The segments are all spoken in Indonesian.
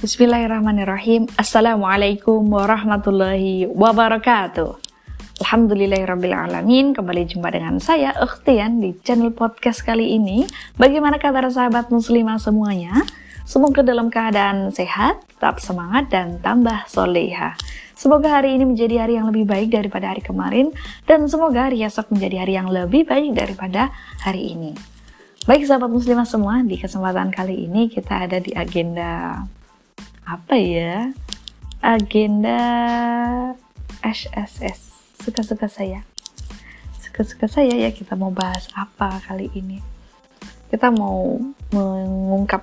Bismillahirrahmanirrahim. Assalamualaikum warahmatullahi wabarakatuh. Alhamdulillahirrahmanirrahim. Kembali jumpa dengan saya, Ukhtian, di channel podcast kali ini. Bagaimana kabar sahabat muslimah semuanya? Semoga dalam keadaan sehat, tetap semangat, dan tambah soleha. Semoga hari ini menjadi hari yang lebih baik daripada hari kemarin, dan semoga hari esok menjadi hari yang lebih baik daripada hari ini. Baik sahabat muslimah semua, di kesempatan kali ini kita ada di agenda apa ya? Agenda SSS suka-suka saya. Suka-suka saya ya kita mau bahas apa kali ini. Kita mau mengungkap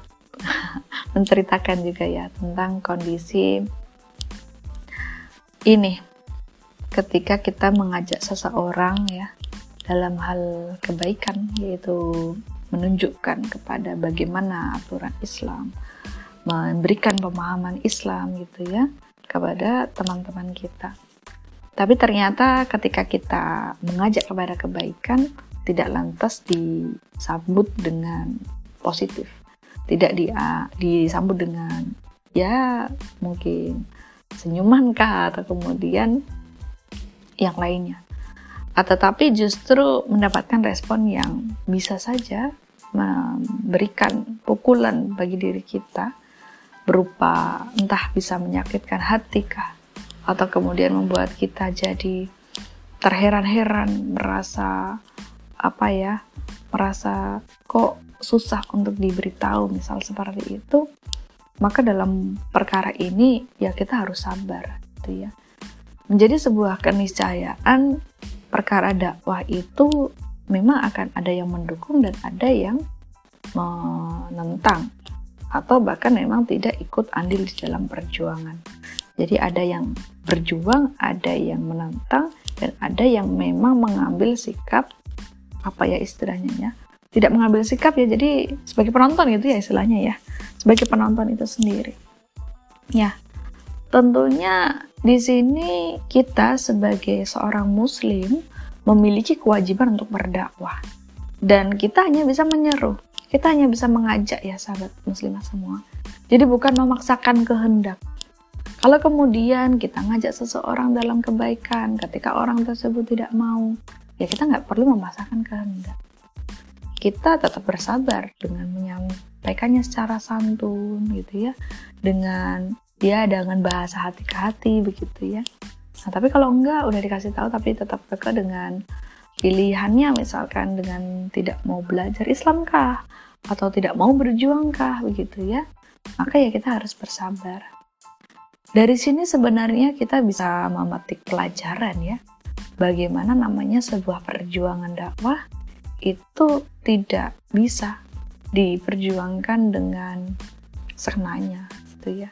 menceritakan juga ya tentang kondisi ini. Ketika kita mengajak seseorang ya dalam hal kebaikan yaitu menunjukkan kepada bagaimana aturan Islam memberikan pemahaman Islam gitu ya kepada teman-teman kita. Tapi ternyata ketika kita mengajak kepada kebaikan tidak lantas disambut dengan positif. Tidak di, disambut dengan ya mungkin senyuman kah atau kemudian yang lainnya. Tetapi justru mendapatkan respon yang bisa saja memberikan pukulan bagi diri kita berupa entah bisa menyakitkan hati kah atau kemudian membuat kita jadi terheran-heran merasa apa ya merasa kok susah untuk diberitahu misal seperti itu maka dalam perkara ini ya kita harus sabar gitu ya. Menjadi sebuah keniscayaan perkara dakwah itu memang akan ada yang mendukung dan ada yang menentang atau bahkan memang tidak ikut andil di dalam perjuangan. Jadi ada yang berjuang, ada yang menentang, dan ada yang memang mengambil sikap apa ya istilahnya ya tidak mengambil sikap ya jadi sebagai penonton gitu ya istilahnya ya sebagai penonton itu sendiri. Ya tentunya di sini kita sebagai seorang muslim memiliki kewajiban untuk berdakwah. Dan kita hanya bisa menyeru kita hanya bisa mengajak ya sahabat muslimah semua. Jadi bukan memaksakan kehendak. Kalau kemudian kita ngajak seseorang dalam kebaikan, ketika orang tersebut tidak mau, ya kita nggak perlu memaksakan kehendak. Kita tetap bersabar dengan menyampaikannya secara santun gitu ya, dengan ya dengan bahasa hati ke hati begitu ya. Nah, tapi kalau enggak udah dikasih tahu tapi tetap keke dengan pilihannya misalkan dengan tidak mau belajar Islamkah atau tidak mau berjuangkah begitu ya. Maka ya kita harus bersabar. Dari sini sebenarnya kita bisa memetik pelajaran ya. Bagaimana namanya sebuah perjuangan dakwah itu tidak bisa diperjuangkan dengan senanya gitu ya.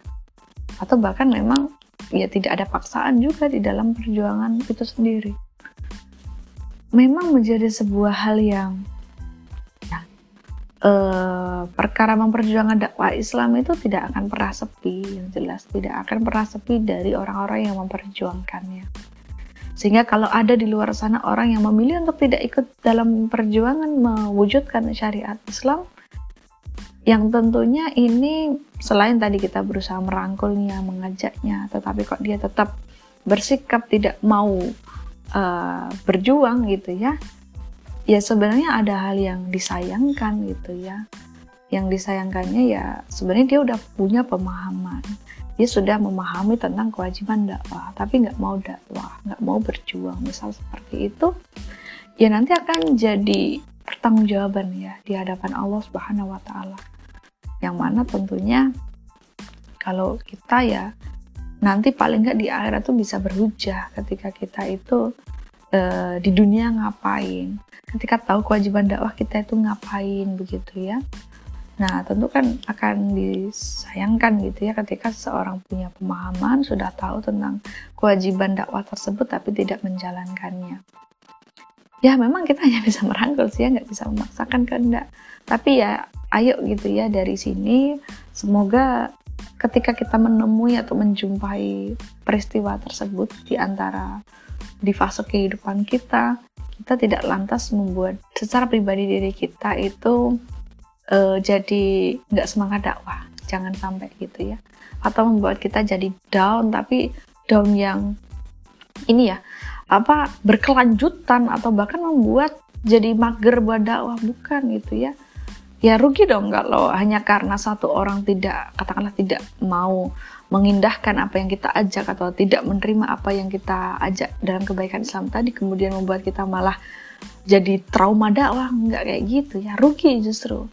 Atau bahkan memang ya tidak ada paksaan juga di dalam perjuangan itu sendiri memang menjadi sebuah hal yang ya, uh, perkara memperjuangkan dakwah Islam itu tidak akan pernah sepi, yang jelas tidak akan pernah sepi dari orang-orang yang memperjuangkannya. Sehingga kalau ada di luar sana orang yang memilih untuk tidak ikut dalam perjuangan mewujudkan syariat Islam, yang tentunya ini selain tadi kita berusaha merangkulnya, mengajaknya, tetapi kok dia tetap bersikap tidak mau uh, berjuang gitu ya. Ya sebenarnya ada hal yang disayangkan gitu ya. Yang disayangkannya ya sebenarnya dia udah punya pemahaman. Dia sudah memahami tentang kewajiban dakwah tapi nggak mau dakwah nggak mau berjuang. Misal seperti itu ya nanti akan jadi pertanggungjawaban ya di hadapan Allah Subhanahu Wa Taala. Yang mana tentunya kalau kita ya nanti paling nggak di akhirat tuh bisa berhujah ketika kita itu uh, di dunia ngapain. Ketika tahu kewajiban dakwah kita itu ngapain begitu ya. Nah tentu kan akan disayangkan gitu ya ketika seorang punya pemahaman sudah tahu tentang kewajiban dakwah tersebut tapi tidak menjalankannya. Ya memang kita hanya bisa merangkul sih ya nggak bisa memaksakan kehendak. Tapi ya ayo gitu ya dari sini semoga ketika kita menemui atau menjumpai peristiwa tersebut di antara di fase kehidupan kita, kita tidak lantas membuat secara pribadi diri kita itu uh, jadi nggak semangat dakwah. Jangan sampai gitu ya. Atau membuat kita jadi down tapi down yang ini ya apa berkelanjutan atau bahkan membuat jadi mager buat dakwah. Bukan gitu ya ya rugi dong kalau hanya karena satu orang tidak katakanlah tidak mau mengindahkan apa yang kita ajak atau tidak menerima apa yang kita ajak dalam kebaikan Islam tadi kemudian membuat kita malah jadi trauma dakwah. Nggak kayak gitu ya rugi justru.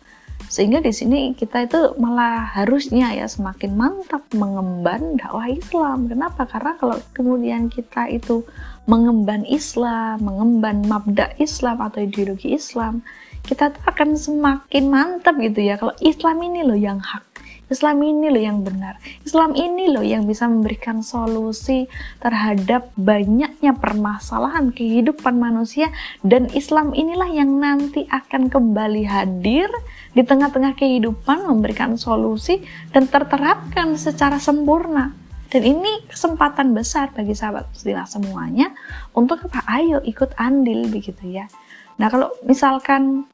Sehingga di sini kita itu malah harusnya ya semakin mantap mengemban dakwah Islam. Kenapa? Karena kalau kemudian kita itu mengemban Islam mengemban mabda Islam atau ideologi Islam kita tuh akan semakin mantap gitu ya kalau Islam ini loh yang hak Islam ini loh yang benar. Islam ini loh yang bisa memberikan solusi terhadap banyaknya permasalahan kehidupan manusia dan Islam inilah yang nanti akan kembali hadir di tengah-tengah kehidupan memberikan solusi dan terterapkan secara sempurna. Dan ini kesempatan besar bagi sahabat muslimah semuanya untuk apa? Ayo ikut andil begitu ya. Nah kalau misalkan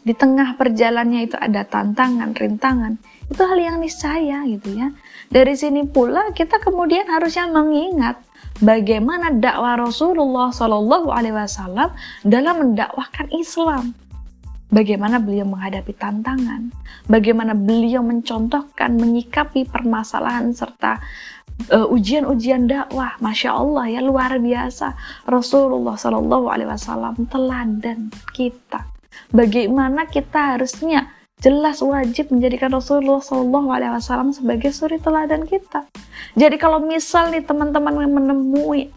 di tengah perjalannya itu ada tantangan, rintangan, itu hal yang niscaya gitu ya. Dari sini pula kita kemudian harusnya mengingat bagaimana dakwah Rasulullah Shallallahu Alaihi Wasallam dalam mendakwahkan Islam. Bagaimana beliau menghadapi tantangan, bagaimana beliau mencontohkan, menyikapi permasalahan serta uh, ujian-ujian dakwah, masya Allah ya luar biasa. Rasulullah Shallallahu Alaihi Wasallam teladan kita. Bagaimana kita harusnya jelas wajib menjadikan Rasulullah SAW sebagai suri teladan kita. Jadi kalau misal nih teman-teman menemui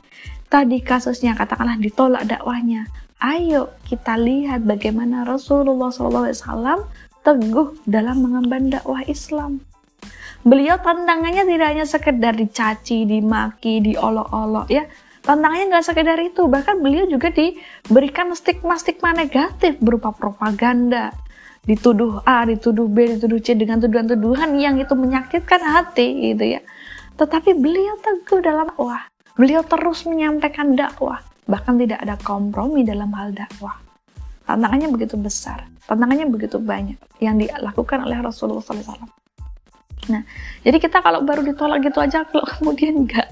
tadi kasusnya katakanlah ditolak dakwahnya, ayo kita lihat bagaimana Rasulullah SAW teguh dalam mengemban dakwah Islam. Beliau tantangannya tidak hanya sekedar dicaci, dimaki, diolok-olok ya. Tantangannya nggak sekedar itu, bahkan beliau juga diberikan stigma-stigma negatif berupa propaganda, dituduh A, dituduh B, dituduh C dengan tuduhan-tuduhan yang itu menyakitkan hati gitu ya. Tetapi beliau teguh dalam dakwah. Beliau terus menyampaikan dakwah, bahkan tidak ada kompromi dalam hal dakwah. Tantangannya begitu besar, tantangannya begitu banyak yang dilakukan oleh Rasulullah SAW. Nah, jadi kita kalau baru ditolak gitu aja, kalau kemudian nggak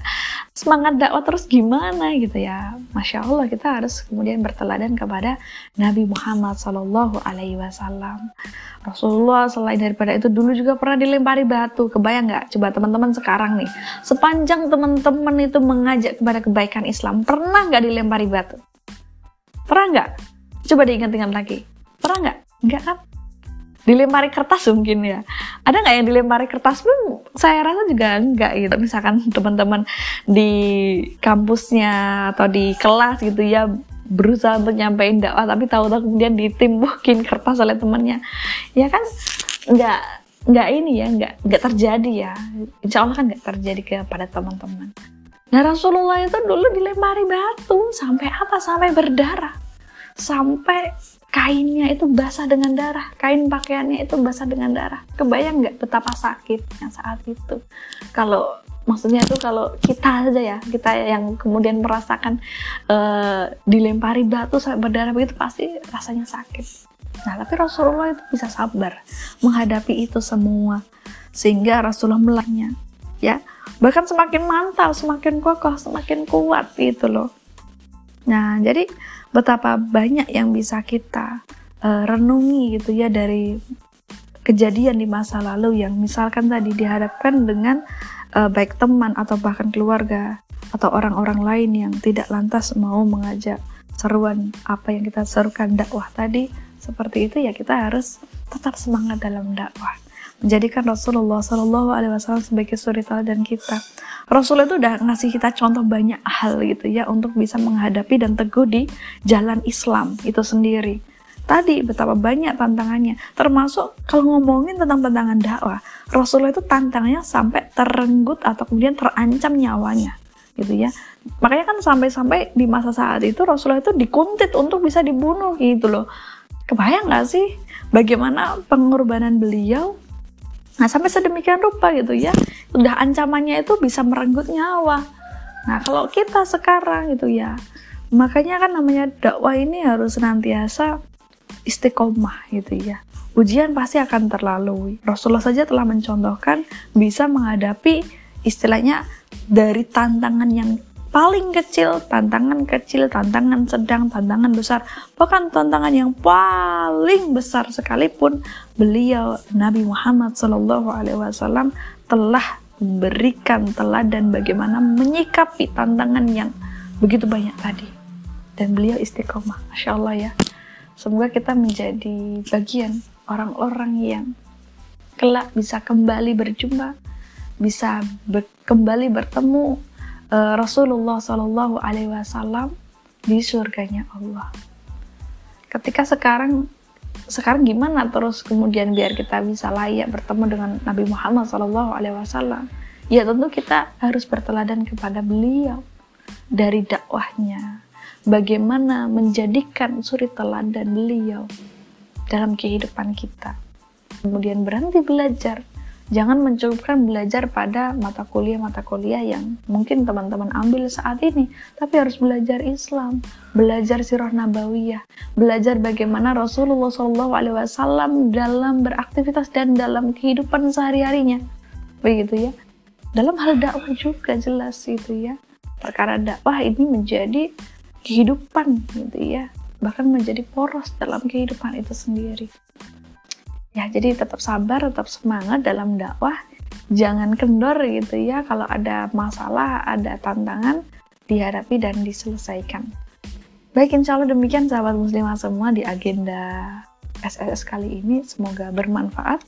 semangat dakwah terus gimana gitu ya? Masya Allah kita harus kemudian berteladan kepada Nabi Muhammad Sallallahu Alaihi Wasallam. Rasulullah selain daripada itu dulu juga pernah dilempari batu. Kebayang nggak? Coba teman-teman sekarang nih sepanjang teman-teman itu mengajak kepada kebaikan Islam pernah nggak dilempari batu? Pernah nggak? Coba diingat-ingat lagi. Pernah nggak? Nggak kan dilempari kertas mungkin ya. Ada nggak yang dilempari kertas pun saya rasa juga enggak gitu. Misalkan teman-teman di kampusnya atau di kelas gitu ya berusaha untuk nyampein dakwah tapi tahu-tahu kemudian ditimbukin kertas oleh temannya. Ya kan nggak nggak ini ya nggak nggak terjadi ya. Insya Allah kan nggak terjadi kepada teman-teman. Nah Rasulullah itu dulu dilempari batu sampai apa? Sampai berdarah. Sampai kainnya itu basah dengan darah, kain pakaiannya itu basah dengan darah. Kebayang nggak betapa sakitnya saat itu? Kalau maksudnya itu kalau kita aja ya, kita yang kemudian merasakan uh, dilempari batu sampai berdarah begitu pasti rasanya sakit. Nah, tapi Rasulullah itu bisa sabar menghadapi itu semua sehingga Rasulullah melahnya ya bahkan semakin mantap, semakin kokoh, semakin kuat gitu loh. Nah, jadi betapa banyak yang bisa kita uh, renungi gitu ya dari kejadian di masa lalu yang misalkan tadi dihadapkan dengan uh, baik teman atau bahkan keluarga atau orang-orang lain yang tidak lantas mau mengajak seruan apa yang kita serukan dakwah tadi. Seperti itu ya kita harus tetap semangat dalam dakwah menjadikan Rasulullah Shallallahu Alaihi Wasallam sebagai suri teladan kita. Rasul itu udah ngasih kita contoh banyak hal gitu ya untuk bisa menghadapi dan teguh di jalan Islam itu sendiri. Tadi betapa banyak tantangannya, termasuk kalau ngomongin tentang tantangan dakwah, Rasulullah itu tantangannya sampai terenggut atau kemudian terancam nyawanya gitu ya. Makanya kan sampai-sampai di masa saat itu Rasulullah itu dikuntit untuk bisa dibunuh gitu loh. Kebayang gak sih bagaimana pengorbanan beliau Nah, sampai sedemikian rupa gitu ya. Udah ancamannya itu bisa merenggut nyawa. Nah, kalau kita sekarang gitu ya, makanya kan namanya dakwah ini harus senantiasa istiqomah gitu ya. ujian pasti akan terlalui. Rasulullah saja telah mencontohkan bisa menghadapi istilahnya dari tantangan yang paling kecil, tantangan kecil, tantangan sedang, tantangan besar, bahkan tantangan yang paling besar sekalipun beliau Nabi Muhammad Shallallahu Alaihi Wasallam telah memberikan teladan bagaimana menyikapi tantangan yang begitu banyak tadi dan beliau istiqomah, masya Allah ya. Semoga kita menjadi bagian orang-orang yang kelak bisa kembali berjumpa, bisa ber kembali bertemu uh, Rasulullah Shallallahu Alaihi Wasallam di surganya Allah. Ketika sekarang sekarang gimana terus kemudian biar kita bisa layak bertemu dengan Nabi Muhammad Shallallahu Alaihi Wasallam? Ya tentu kita harus berteladan kepada beliau dari dakwahnya. Bagaimana menjadikan suri teladan beliau dalam kehidupan kita. Kemudian berhenti belajar jangan mencukupkan belajar pada mata kuliah-mata kuliah yang mungkin teman-teman ambil saat ini, tapi harus belajar Islam, belajar sirah nabawiyah, belajar bagaimana Rasulullah SAW dalam beraktivitas dan dalam kehidupan sehari-harinya. Begitu ya. Dalam hal dakwah juga jelas itu ya. Perkara dakwah ini menjadi kehidupan gitu ya. Bahkan menjadi poros dalam kehidupan itu sendiri. Ya, jadi tetap sabar, tetap semangat dalam dakwah. Jangan kendor gitu ya. Kalau ada masalah, ada tantangan, dihadapi dan diselesaikan. Baik, insya Allah demikian sahabat muslimah semua di agenda SSS kali ini. Semoga bermanfaat.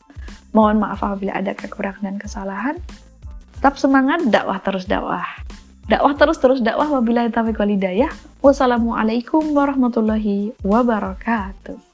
Mohon maaf apabila ada kekurangan dan kesalahan. Tetap semangat, dakwah terus dakwah. Dakwah terus terus dakwah wabillahi taufiq walhidayah. Wassalamualaikum warahmatullahi wabarakatuh.